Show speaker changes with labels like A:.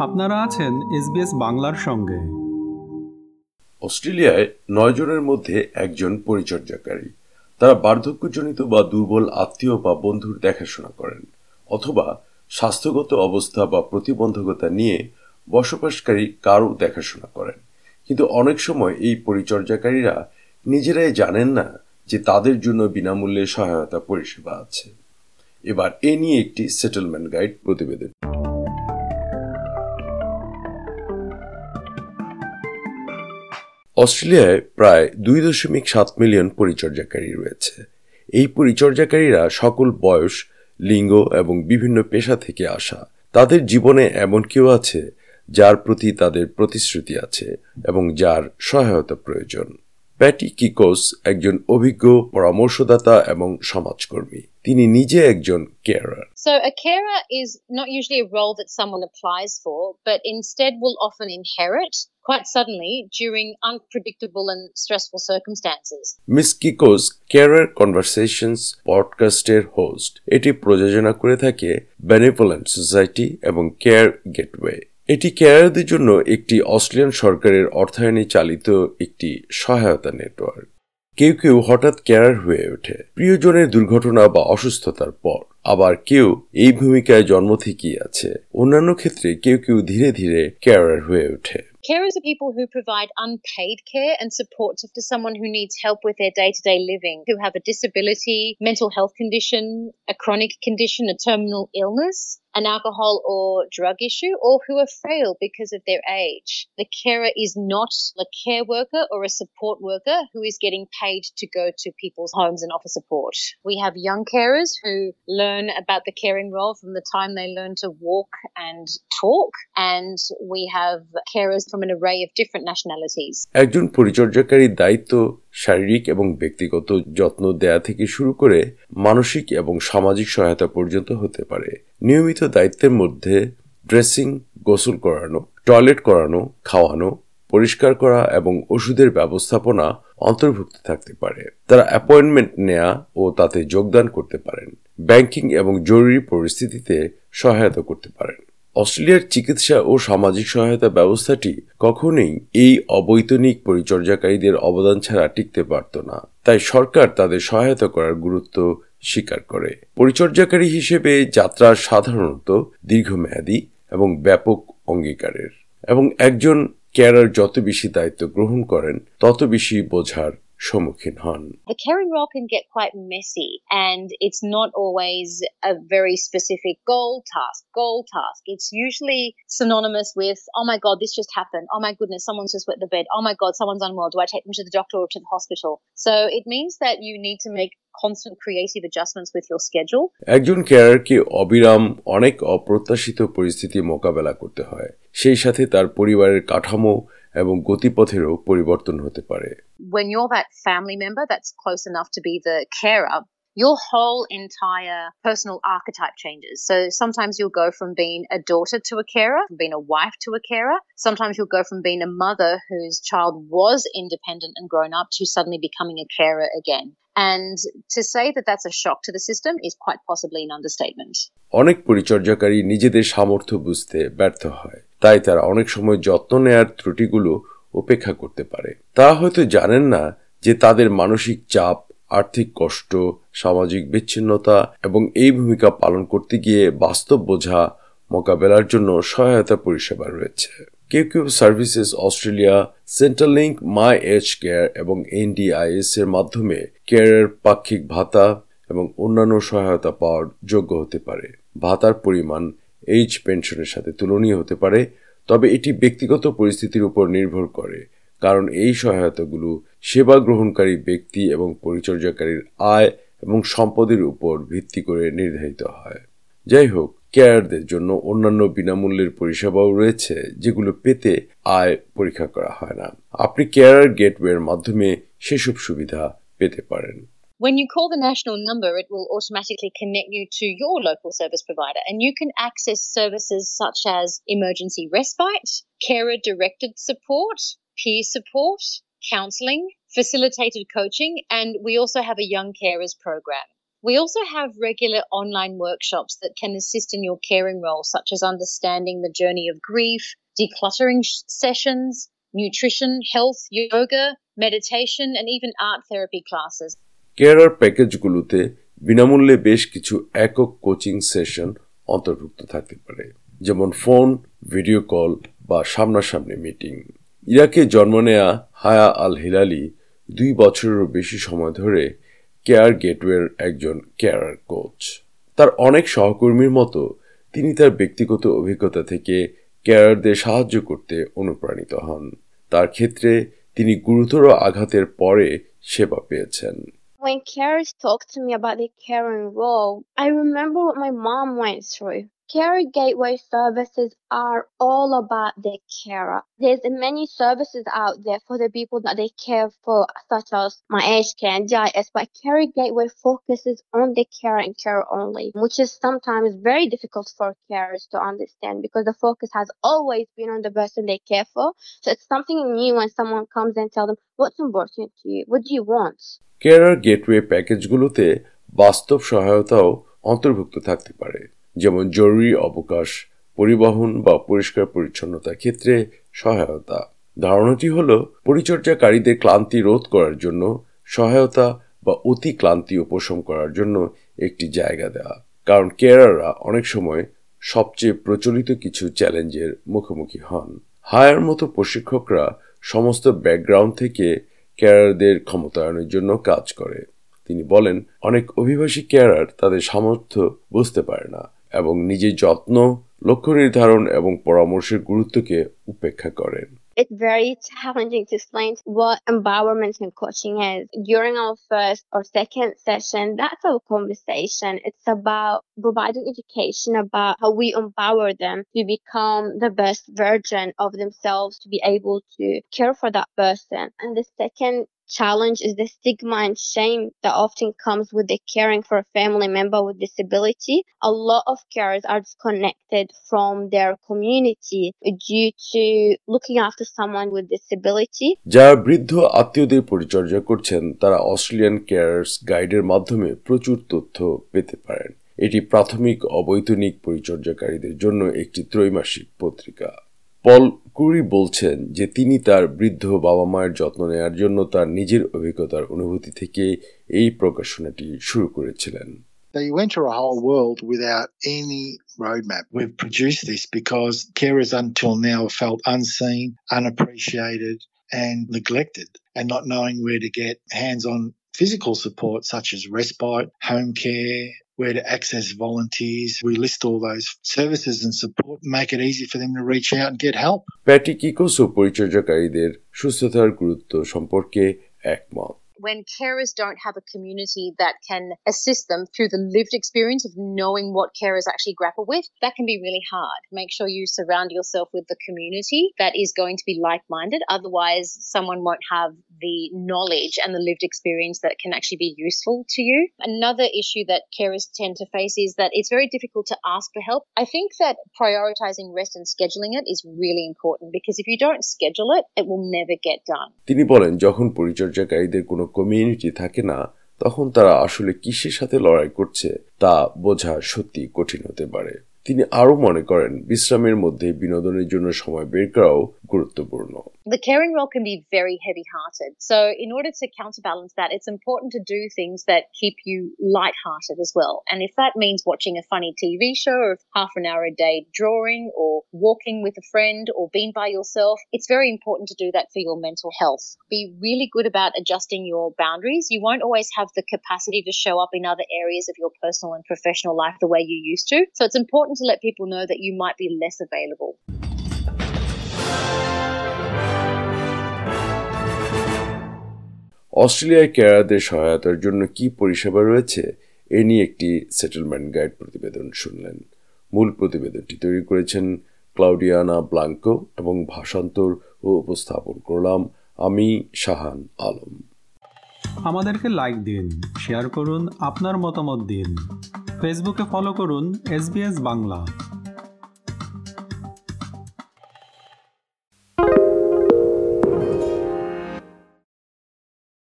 A: আপনারা আছেন এসবিএস বাংলার সঙ্গে।
B: অস্ট্রেলিয়ায় নয় জনের মধ্যে একজন পরিচর্যাকারী। তারা বার্ধক্যজনিত বা দুর্বল আত্মীয় বা বন্ধুর দেখাশোনা করেন অথবা স্বাস্থ্যগত অবস্থা বা প্রতিবন্ধকতা নিয়ে বসবাসকারী কারও দেখাশোনা করেন। কিন্তু অনেক সময় এই পরিচর্যাকারীরা নিজেরাই জানেন না যে তাদের জন্য বিনামূল্যে সহায়তা পরিষেবা আছে। এবার এ নিয়ে একটি সেটেলমেন্ট গাইড প্রতিবেদন। অস্ট্রেলিয়ায় প্রায় দুই দশমিক সাত মিলিয়ন পরিচর্যাকারী রয়েছে। এই পরিচর্যাকারীরা সকল বয়স লিঙ্গ এবং বিভিন্ন পেশা থেকে আসা। তাদের জীবনে এমন কেউ আছে যার প্রতি তাদের প্রতিশ্রুতি আছে এবং যার সহায়তা প্রয়োজন। প্যাটি কিকোস একজন অভিজ্ঞ পরামর্শদাতা এবং সমাজকর্মী। তিনি নিজে একজন carer
C: So a carer is not usually a role that someone applies for, but instead will often inherit quite suddenly during unpredictable and stressful circumstances.
B: Miss Kikos carer conversations পডকাস্টের host এটি প্রযোজনা করে থাকে বেনেভোলেন্ট সোসাইটি এবং care gateway এটি কেয়ারদের জন্য একটি Australian সরকারের অর্থায়নে চালিত একটি সহায়তা নেটওয়ার্ক। কেউ কেউ হঠাৎ কেয়ার হয়ে ওঠে। প্রিয়জনের দুর্ঘটনা বা অসুস্থতার পর। আবার কেউ এই ভূমিকায় জন্ম থেকেই আছে। অন্যান্য ক্ষেত্রে কেউ কেউ ধীরে ধীরে কেয়ার হয়ে ওঠে।
C: Carers are people who provide unpaid care and support to someone who needs help with their day to day living, who have a disability, mental health condition, a chronic condition, a terminal illness, an alcohol or drug issue, or who are frail because of their age. The carer is not a care worker or a support worker who is getting paid to go to people's homes and offer support. We have young carers who learn about the caring role from the time they learn to walk and talk, and we have carers from an array of different nationalities.
B: একজন পরিচর্যাকারীর দায়িত্ব শারীরিক এবং ব্যক্তিগত যত্ন দেয়া থেকে শুরু করে মানসিক এবং সামাজিক সহায়তা পর্যন্ত হতে পারে নিয়মিত দায়িত্বের মধ্যে ড্রেসিং, গোসল করানো, টয়লেট করানো, খাওয়ানো, পরিষ্কার করা এবং ওষুধের ব্যবস্থাপনা অন্তর্ভুক্ত থাকতে পারে। তারা অ্যাপয়েন্টমেন্ট নেয়া ও তাতে যোগদান করতে পারেন। ব্যাংকিং এবং জরুরি পরিস্থিতিতে সহায়তা করতে পারেন। অস্ট্রেলিয়ার চিকিৎসা ও সামাজিক সহায়তা ব্যবস্থাটি কখনোই এই অবৈতনিক পরিচর্যাকারীদের অবদান ছাড়া টিকতে পারত না। তাই সরকার তাদের সহায়তা করার গুরুত্ব স্বীকার করে পরিচর্যাকারী হিসেবে যাত্রা সাধারণত দীর্ঘমেয়াদী এবং ব্যাপক অঙ্গীকারের এবং একজন কেয়ারার যত বেশি দায়িত্ব গ্রহণ করেন তত বেশি বোঝার সম্মুখীন হন
C: The caring role can get quite messy and it's not always a very specific goal task, goal task. It's usually synonymous with, oh my God, this just happened. Oh my goodness, someone's just wet the bed. Oh my God, someone's unwell. Do I take them to the doctor or to the hospital? So it means that you need to make constant creative adjustments with your schedule.
B: একজন ক্যারিয়ারকে অবিরাম অনেক অপ্রত্যাশিত পরিস্থিতি মোকাবেলা করতে হয় সেই সাথে তার পরিবারের কাঠামো এবং গতিপথেরও পরিবর্তন হতে পারে
C: When you're that family member that's close enough to be the carer, your whole entire personal archetype changes. So sometimes you'll go from being a daughter to a carer, from being a wife to a carer. Sometimes you'll go from being a mother whose child was independent and grown up to suddenly becoming a carer again. And to say that that's a shock to the system is quite possibly an understatement.
B: অনেক পরিচর্যাকারী নিজেদের সামর্থ্য বুঝতে ব্যর্থ হয় তাই তারা অনেক সময় যত্ন নেয়ার ত্রুটিগুলো উপেক্ষা করতে পারে তারা হয়তো জানেন না যে তাদের মানসিক চাপ আর্থিক কষ্ট, সামাজিক বিচ্ছিন্নতা এবং এই ভূমিকা পালন করতে গিয়ে বাস্তব বোঝা মোকাবেলার জন্য সহায়তা পরিষেবা রয়েছে। কেউ কেউ Services Australia Centrelink my age care এবং এনডিআইএস এর মাধ্যমে কেয়ারের পাক্ষিক ভাতা এবং অন্যান্য সহায়তা পাওয়ার যোগ্য হতে পারে। ভাতার পরিমাণ এইচ পেনশনের সাথে তুলনীয় হতে পারে, তবে এটি ব্যক্তিগত পরিস্থিতির উপর নির্ভর করে। কারণ এই সহায়তাগুলো সেবা গ্রহণকারী ব্যক্তি এবং পরিচর্যাকারীর আয় এবং সম্পদের উপর ভিত্তি করে নির্ধারিত হয় যাই হোক কেয়ারদের জন্য অন্যান্য বিনামূল্যের পরিষেবাও রয়েছে যেগুলো পেতে আয় পরীক্ষা করা হয় না আপনি কেয়ার গেটওয়ের মাধ্যমে সেসব সুবিধা পেতে পারেন
C: When you call the national number, it will automatically connect you to your local service provider, and you can access services such as emergency respite, carer directed support, peer support, counselling, facilitated coaching, and we also have a young carers program. We also have regular online workshops that can assist in your caring role, such as understanding the journey of grief, decluttering sh- sessions, nutrition, health, yoga, meditation, and even art therapy classes.
B: Carer প্যাকেজগুলোতে বিনামূল্যে বেশ কিছু একক coaching session অন্তর্ভুক্ত থাকতে পারে যেমন phone video call বা সামনাসামনি মিটিং ইরাকে জন্ম নেয়া হায়া আল হিলালি দুই বছরেরও বেশি সময় ধরে কেয়ার গেটওয়ের একজন কেয়ারার কোচ। তার অনেক সহকর্মীর মতো তিনি তার ব্যক্তিগত অভিজ্ঞতা থেকে কেয়ারদের সাহায্য করতে অনুপ্রাণিত হন। তার ক্ষেত্রে তিনি গুরুতর আঘাতের পরে সেবা পেয়েছেন।
D: When carers talk to me about their caring role, I remember what my mom went through. Care Gateway services are all about the carer. There's many services out there for the people that they care for, such as my age care and GIS, but Care Gateway focuses on the care and care only, which is sometimes very difficult for carers to understand because the focus has always been on the person they care for. So it's something new when someone comes and tell them what's important to you, what do you want.
B: Care gateway প্যাকেজগুলোতে বাস্তব সহায়তাও অন্তর্ভুক্ত থাকতে পারে যেমন জরুরি অবকাশ, পরিবহন বা পরিষ্কার পরিচ্ছন্নতার ক্ষেত্রে সহায়তা। ধারণাটি হল, পরিচর্যাকারীদের ক্লান্তি রোধ করার জন্য সহায়তা বা অতি ক্লান্তি উপশম করার জন্য একটি জায়গা দেওয়া কারণ কেয়ারাররা অনেক সময় সবচেয়ে প্রচলিত কিছু চ্যালেঞ্জের মুখোমুখি হন। হায়ার মতো প্রশিক্ষকরা সমস্ত ব্যাকগ্রাউন্ড থেকে কেয়ারারদের ক্ষমতায়নের জন্য কাজ করে। তিনি বলেন, অনেক অভিবাসী কেয়ারার তাদের সামর্থ্য বুঝতে পারে না। এবং নিজের যত্ন লক্ষ্য নির্ধারণ এবং পরামর্শের গুরুত্বকে উপেক্ষা করেন
D: it's very challenging to explain what empowerment and coaching is. During our first or second session, that's our conversation. It's about providing education about how we empower them to become the best version of themselves, to be able to care for that person. And the second challenge is the stigma and shame that often comes with the caring for a family member with disability. A lot of carers are disconnected from their community due to looking after someone with disability.
B: যারা বৃদ্ধ আত্মীয়দের পরিচর্যা করছেন তারা Australian cares গাইডের মাধ্যমে প্রচুর তথ্য পেতে পারেন এটি প্রাথমিক অবৈতনিক পরিচর্যাকারীদের জন্য একটি ত্রৈমাসিক পত্রিকা পল কুরি বলছেন যে তিনি তার বৃদ্ধ বাবা মায়ের যত্ন নেয়ার জন্য তার নিজের অভিজ্ঞতার অনুভূতি থেকে এই প্রকাশনাটি শুরু করেছিলেন
E: So you enter a whole world without any roadmap. We've produced this because carers until now have felt unseen, unappreciated, and neglected, and not knowing where to get hands on physical support such as respite, home care, where to access volunteers. We list all those services and support, make it easy for them to reach out and get help.
B: Patty কিকোসও পরিচর্যাকারীদের সুস্থতার গুরুত্ব সম্পর্কে একমত
C: when carers don't have a community that can assist them through the lived experience of knowing what carers actually grapple with, that can be really hard. Make sure you surround yourself with the community that is going to be like minded. Otherwise, someone won't have the knowledge and the lived experience that can actually be useful to you. Another issue that carers tend to face is that it's very difficult to ask for help. I think that prioritizing rest and scheduling it is really important because if you don't schedule it, it will never get done.
B: তিনি বলেন যখন পরিচর্যাকারীদের কোনো community থাকে না, তখন তারা আসলে কিসের সাথে লড়াই করছে তা বোঝা সত্যি কঠিন হতে পারে। তিনি আরও মনে করেন, বিশ্রামের মধ্যে বিনোদনের জন্য সময় বের করাও গুরুত্বপূর্ণ।
C: The caring role can be very heavy hearted. So, in order to counterbalance that, it's important to do things that keep you light-hearted as well. And if that means watching a funny TV show or half an hour a day drawing or walking with a friend or being by yourself, it's very important to do that for your mental health. Be really good about adjusting your boundaries. You won't always have the capacity to show up in other areas of your personal and professional life the way you used to. So, it's important to let people know that you might be less available.
B: অস্ট্রেলিয়ায় কেয়ারাদের সহায়তার জন্য কি পরিষেবা রয়েছে, এ নিয়ে একটি settlement guide প্রতিবেদন শুনলেন। মূল প্রতিবেদনটি তৈরি করেছেন ক্লাউডিয়ানা ব্লাঙ্কো এবং ভাষান্তর ও উপস্থাপন করলাম আমি শাহান আলম।
A: আমাদেরকে লাইক দিন শেয়ার করুন, আপনার মতামত দিন। ফেসবুকে ফলো করুন এস বাংলা।